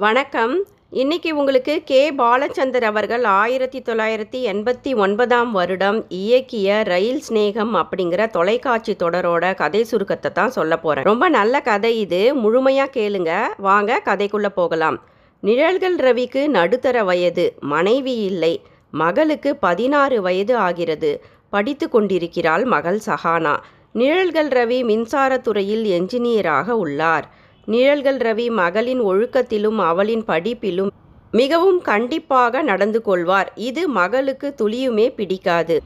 வணக்கம். இன்னைக்கு உங்களுக்கு கே. பாலச்சந்தர் அவர்கள் ஆயிரத்தி தொள்ளாயிரத்தி எண்பத்தி ஒன்பதாம் வருடம் இயக்கிய ரயில் ஸ்நேகம் அப்படிங்கிற தொலைக்காட்சி தொடரோட கதை சுருக்கத்தை தான் சொல்ல போகிறேன் ரொம்ப நல்ல கதை இது. முழுமையாக கேளுங்க. வாங்க கதைக்குள்ளே போகலாம். நிழல்கள் ரவிக்கு நடுத்தர வயது மனைவி இல்லை. மகளுக்கு பதினாறு வயது ஆகிறது. படித்து கொண்டிருக்கிறாள் மகள் சஹானா. நிழல்கள் ரவி மின்சாரத்துறையில் என்ஜினியராக உள்ளார். நிழல்கள் ரவி மகளின் ஒழுக்கத்திலும் அவளின் படிப்பிலும் மிகவும் கண்டிப்பாக நடந்து கொள்வார். இது மகளுக்கு துளியுமே பிடிக்காது.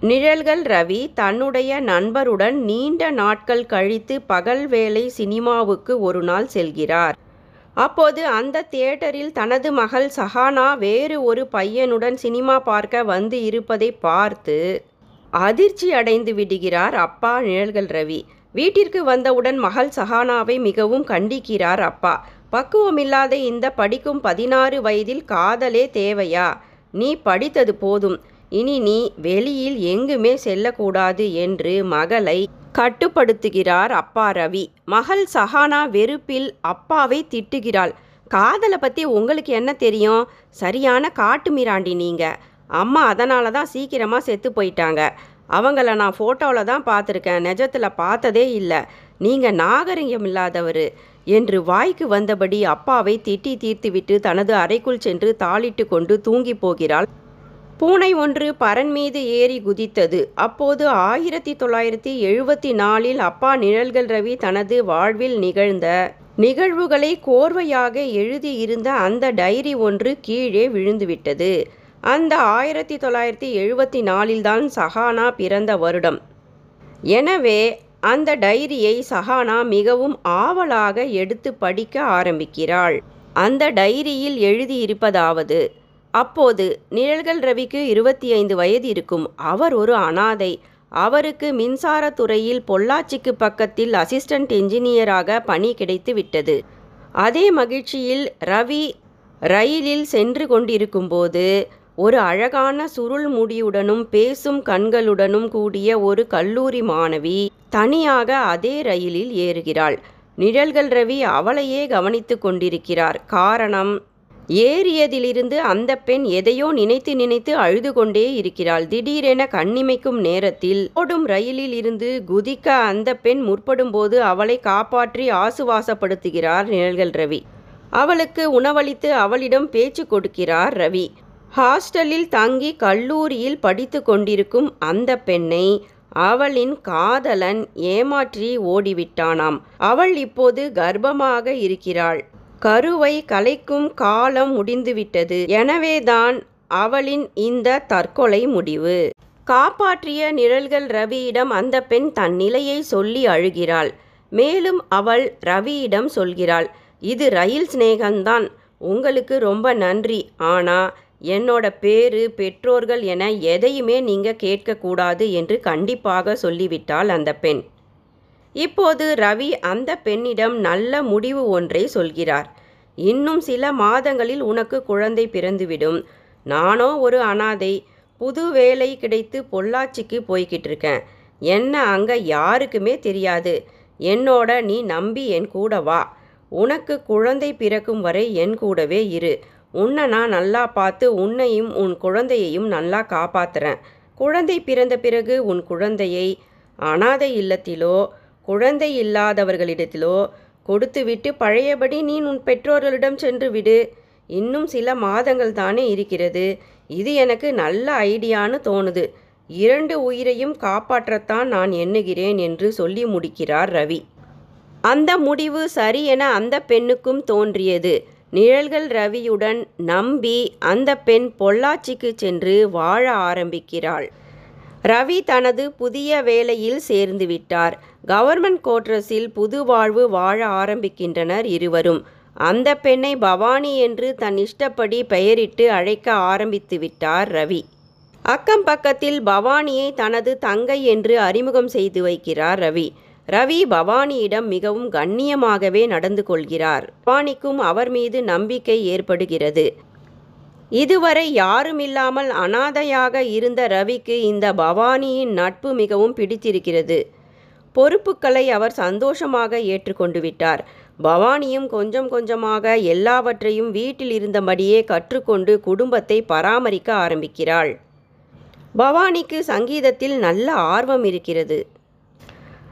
நிழல்கள் ரவி தன்னுடைய நண்பருடன் நீண்ட நாட்கள் கழித்து பகல் வேலை சினிமாவுக்கு ஒரு நாள் செல்கிறார். அப்போது அந்த தியேட்டரில் தனது மகள் சஹானா வேறு ஒரு பையனுடன் சினிமா பார்க்க வந்து இருப்பதை பார்த்து அதிர்ச்சி அடைந்து விடுகிறார் அப்பா நிழல்கள் ரவி. வீட்டிற்கு வந்தவுடன் மகள் சஹானாவை மிகவும் கண்டிக்கிறார் அப்பா. பக்குவமில்லாத இந்த படிக்கும் பதினாறு வயதில் காதலே தேவையா? நீ படித்தது போதும். இனி நீ வெளியில் எங்குமே செல்லக்கூடாது என்று மகளை கட்டுப்படுத்துகிறார் அப்பா ரவி. மகள் சஹானா வெறுப்பில் அப்பாவை திட்டுகிறாள். காதலை பற்றி உங்களுக்கு என்ன தெரியும்? சரியான காட்டு மிராண்டி நீங்கள் அம்மா அதனால தான் சீக்கிரமாக செத்து போயிட்டாங்க. அவங்கள நான் ஃபோட்டோவில் தான் பார்த்துருக்கேன். நிஜத்தில் பார்த்ததே இல்லை. நீங்கள் நாகரிகம் இல்லாதவர் என்று வாய்க்கு வந்தபடி அப்பாவை திட்டி தீர்த்துவிட்டு தனது அறைக்குள் சென்று தாளிட்டு கொண்டு தூங்கி போகிறாள். பூனை ஒன்று பரன் மீது ஏறி குதித்தது. அப்போது ஆயிரத்தி தொள்ளாயிரத்தி எழுபத்தி நாலில் அப்பா நிழல்கள் ரவி தனது வாழ்வில் நிகழ்ந்த நிகழ்வுகளை கோர்வையாக எழுதியிருந்த அந்த டைரி ஒன்று கீழே விழுந்துவிட்டது. அந்த ஆயிரத்தி தொள்ளாயிரத்தி எழுபத்தி நாலில்தான் சஹானா பிறந்த வருடம். எனவே அந்த டைரியை சஹானா மிகவும் ஆவலாக எடுத்து படிக்க ஆரம்பிக்கிறாள். அந்த டைரியில் எழுதியிருப்பதாவது அப்போது நிழல்கள் ரவிக்கு இருபத்தி ஐந்து வயது இருக்கும். அவர் ஒரு அனாதை. அவருக்கு மின்சாரத்துறையில் பொள்ளாச்சிக்கு பக்கத்தில் அசிஸ்டன்ட் என்ஜினியராக பணி கிடைத்து விட்டது. அதே மகிழ்ச்சியில் ரவி ரயிலில் சென்று கொண்டிருக்கும்போது ஒரு அழகான சுருள் முடியுடனும் பேசும் கண்களுடனும் கூடிய ஒரு கல்லூரி மாணவி தனியாக அதே ரயிலில் ஏறுகிறாள். நிழல்கள் ரவி அவளையே கவனித்து கொண்டிருக்கிறார். காரணம் ஏறியதிலிருந்து அந்த பெண் எதையோ நினைத்து நினைத்து அழுது கொண்டே இருக்கிறாள். திடீரென கண்ணிமைக்கும் நேரத்தில் ஓடும் ரயிலில் இருந்து குதிக்க அந்த பெண் முற்படும்போது அவளை காப்பாற்றி ஆசுவாசப்படுத்துகிறார் நிழல்கள் ரவி. அவளுக்கு உணவளித்து அவளிடம் பேச்சு கொடுக்கிறார் ரவி. ஹாஸ்டலில் தங்கி கல்லூரியில் படித்து கொண்டிருக்கும் அந்த பெண்ணை அவளின் காதலன் ஏமாற்றி ஓடிவிட்டானாம். அவள் இப்போது கர்ப்பமாக இருக்கிறாள். கருவை கலைக்கும் காலம் முடிந்துவிட்டது. எனவேதான் அவளின் இந்த தற்கொலை முடிவு. காப்பாற்றிய நிழல்கள் ரவியிடம் அந்த பெண் தன் நிலையை சொல்லி அழுகிறாள். மேலும் அவள் ரவியிடம் சொல்கிறாள் இது ரயில் சிநேகம்தான். உங்களுக்கு ரொம்ப நன்றி. ஆனா என்னோட பேரு பெற்றோர்கள் என எதையுமே நீங்க கேட்கக்கூடாது என்று கண்டிப்பாக சொல்லிவிட்டாள் அந்த பெண். இப்போது ரவி அந்த பெண்ணிடம் நல்ல முடிவு ஒன்றை சொல்கிறார். இன்னும் சில மாதங்களில் உனக்கு குழந்தை பிறந்துவிடும். நானோ ஒரு அனாதை புது வேலை கிடைத்து பொள்ளாச்சிக்கு போய்கிட்டு இருக்கேன். என்ன அங்கே யாருக்குமே தெரியாது. என்னோட நீ நம்பி என் கூட வா. உனக்கு குழந்தை பிறக்கும் வரை என் கூடவே இரு. உன்னை நான் நல்லா பார்த்து உன்னையும் உன் குழந்தையையும் நல்லா காப்பாத்துறேன். குழந்தை பிறந்த பிறகு உன் குழந்தையை அனாதை இல்லத்திலோ குழந்தை இல்லாதவர்களிடத்திலோ கொடுத்துவிட்டு பழையபடி நீ உன் பெற்றோர்களிடம் சென்று விடு. இன்னும் சில மாதங்கள் தானே இருக்கிறது. இது எனக்கு நல்ல ஐடியான்னு தோணுது. இரண்டு உயிரையும் காப்பாற்றத்தான் நான் எண்ணுகிறேன் என்று சொல்லி முடிக்கிறார் ரவி. அந்த முடிவு சரி என அந்த பெண்ணுக்கும் தோன்றியது. நிழல்கள் ரவியுடன் நம்பி அந்த பெண் பொள்ளாச்சிக்கு சென்று வாழ ஆரம்பிக்கிறாள். ரவி தனது புதிய வேலையில் சேர்ந்து விட்டார். கவர்மெண்ட் கோட்ரஸில் புது வாழ்வு வாழ ஆரம்பிக்கின்றனர் இருவரும். அந்த பெண்ணை பவானி என்று தன் இஷ்டப்படி பெயரிட்டு அழைக்க ஆரம்பித்து விட்டார் ரவி. அக்கம் பக்கத்தில் பவானியை தனது தங்கை என்று அறிமுகம் செய்து வைக்கிறார் ரவி. ரவி பவானியிடம் மிகவும் கண்ணியமாகவே நடந்து கொள்கிறார். பவானிக்கும் அவர் மீது நம்பிக்கை ஏற்படுகிறது. இதுவரை யாருமில்லாமல் அனாதையாக இருந்த ரவிக்கு இந்த பவானியின் நட்பு மிகவும் பிடித்திருக்கிறது. பொறுப்புகளை அவர் சந்தோஷமாக ஏற்றுக்கொண்டு விட்டார் பவானியும் கொஞ்சம் கொஞ்சமாக எல்லாவற்றையும் வீட்டில் இருந்தபடியே கற்றுக்கொண்டு குடும்பத்தை பராமரிக்க ஆரம்பிக்கிறாள். பவானிக்கு சங்கீதத்தில் நல்ல ஆர்வம் இருக்கிறது.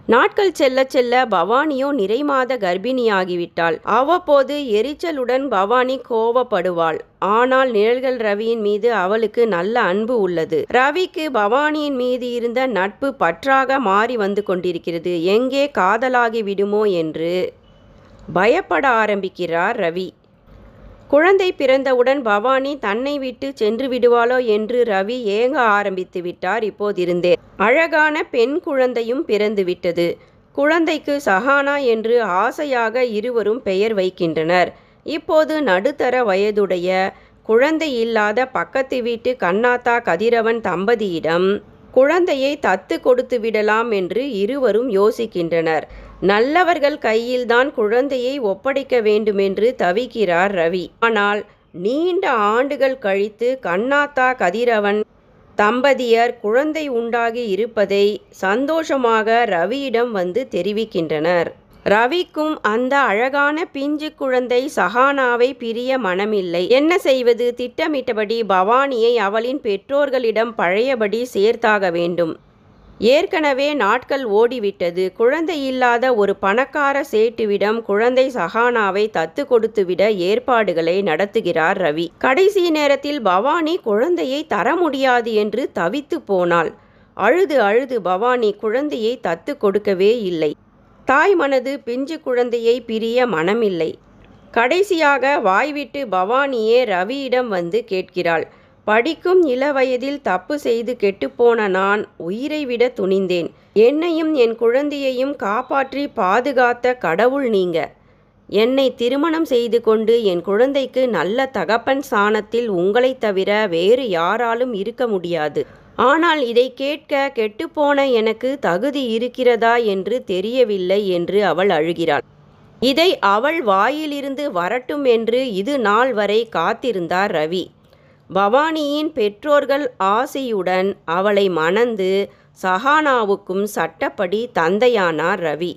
நாட்கள் செல்ல செல்ல பவானியோ நிறைமாத கர்ப்பிணியாகிவிட்டாள். அவ்வப்போது எரிச்சலுடன் பவானி கோவப்படுவாள். ஆனால் நிழல்கள் ரவியின் மீது அவளுக்கு நல்ல அன்பு உள்ளது. ரவிக்கு பவானியின் மீது இருந்த நட்பு பற்றாக மாறி வந்து கொண்டிருக்கிறது. எங்கே காதலாகி விடுமோ என்று பயப்பட ஆரம்பிக்கிறார் ரவி. குழந்தை பிறந்தவுடன் பவானி தன்னை விட்டு சென்று விடுவாளோ என்று ரவி ஏங்க ஆரம்பித்து விட்டார் இப்போதிருந்தே. அழகான பெண் குழந்தையும் பிறந்து விட்டது. குழந்தைக்கு சஹானா என்று ஆசையாக இருவரும் பெயர் வைக்கின்றனர். இப்போது நடுத்தர வயதுடைய குழந்தை இல்லாத பக்கத்து வீட்டு கண்ணாத்தா கதிரவன் தம்பதியிடம் குழந்தையை தத்து கொடுத்து விடலாம் என்று இருவரும் யோசிக்கின்றனர். நல்லவர்கள் கையில்தான் குழந்தையை ஒப்படைக்க வேண்டுமென்று தவிக்கிறார் ரவி. ஆனால் நீண்ட ஆண்டுகள் கழித்து கண்ணாத்தா கதிரவன் தம்பதியர் குழந்தை உண்டாகி இருப்பதை சந்தோஷமாக ரவியிடம் வந்து தெரிவிக்கின்றனர். ரவிக்கும் அந்த அழகான பிஞ்சு குழந்தை சஹானாவை பிரிய மனமில்லை. என்ன செய்வது? திட்டமிட்டபடி பவானியை அவளின் பெற்றோர்களிடம் பழையபடி சேர்த்தாக வேண்டும். ஏற்கனவே நாட்கள் ஓடிவிட்டது. குழந்தை இல்லாத ஒரு பணக்கார சேட்டுவிடம் குழந்தை சஹானாவை தத்து கொடுத்துவிட ஏற்பாடுகளை நடத்துகிறார் ரவி. கடைசி நேரத்தில் பவானி குழந்தையை தர முடியாது என்று தவித்து போனாள். அழுது அழுது பவானி குழந்தையை தத்து கொடுக்கவே இல்லை. தாய் மனது பிஞ்சு குழந்தையை பிரிய மனமில்லை. கடைசியாக வாய்விட்டு பவானியே ரவியிடம் வந்து கேட்கிறாள். படிக்கும் இளவயதில் தப்பு செய்து கெட்டுப்போன நான் உயிரை விட துணிந்தேன். என்னையும் என் குழந்தையையும் காப்பாற்றி பாதுகாத்த கடவுள் நீங்க. என்னை திருமணம் செய்து கொண்டு என் குழந்தைக்கு நல்ல தகப்பன் சாணத்தில் உங்களைத் தவிர வேறு யாராலும் இருக்க முடியாது. ஆனால் இதை கேட்க கெட்டுப்போன எனக்கு தகுதி இருக்கிறதா என்று தெரியவில்லை என்று அவள் அழுகிறாள். இதை அவள் வாயிலிருந்து வரட்டும் என்று இது நாள் வரை காத்திருந்தார் ரவி. பவானியின் பெற்றோர்கள் ஆசையுடன் அவளை மணந்து சஹானாவுக்கும் சட்டப்படி தந்தையானார் ரவி.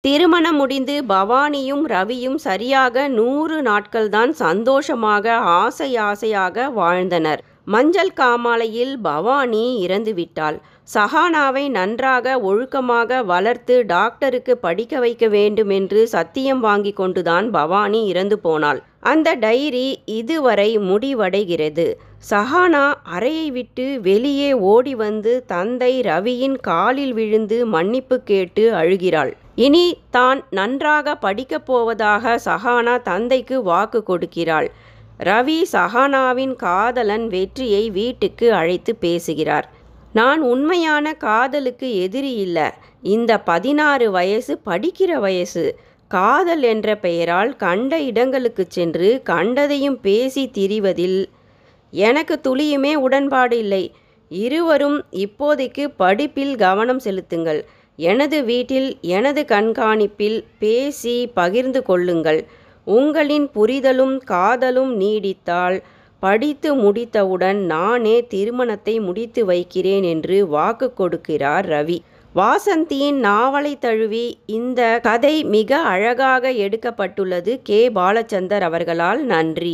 திருமணம் முடிந்து பவானியும் ரவியும் சரியாக நூறு நாட்கள்தான் சந்தோஷமாக ஆசை ஆசையாக வாழ்ந்தனர். மஞ்சள் காமாலையில் பவானி இறந்துவிட்டாள். சஹானாவை நன்றாக ஒழுக்கமாக வளர்த்து டாக்டருக்கு படிக்க வைக்க வேண்டும் என்று சத்தியம் வாங்கி கொண்டுதான் பவானி இறந்து போனாள். அந்த டைரி இதுவரை முடிவடைகிறது. சஹானா அறையை விட்டு வெளியே ஓடி வந்து தந்தை ரவியின் காலில் விழுந்து மன்னிப்பு கேட்டு அழுகிறாள். இனி தான் நன்றாக படிக்கப் போவதாக சஹானா தந்தைக்கு வாக்கு கொடுக்கிறாள். ரவி சஹானாவின் காதலன் வெற்றியை வீட்டுக்கு அழைத்து பேசுகிறார். நான் உண்மையான காதலுக்கு எதிரி இல்லை. இந்த பதினாறு வயசு படிக்கிற வயசு. காதல் என்ற பெயரால் கண்ட இடங்களுக்கு சென்று கண்டதையும் பேசி திரிவதில் எனக்கு துளியுமே உடன்பாடு இல்லை. இருவரும் இப்போதைக்கு படிப்பில் கவனம் செலுத்துங்கள். எனது வீட்டில் எனது கண்காணிப்பில் பேசி பகிர்ந்து கொள்ளுங்கள். உங்களின் புரிதலும் காதலும் நீடித்தால் படித்து முடித்தவுடன் நானே திருமணத்தை முடித்து வைக்கிறேன் என்று வாக்கு கொடுக்கிறார் ரவி. வாசந்தியின் நாவலை தழுவி இந்த கதை மிக அழகாக எடுக்கப்பட்டுள்ளது கே. பாலச்சந்தர் அவர்களால் நன்றி.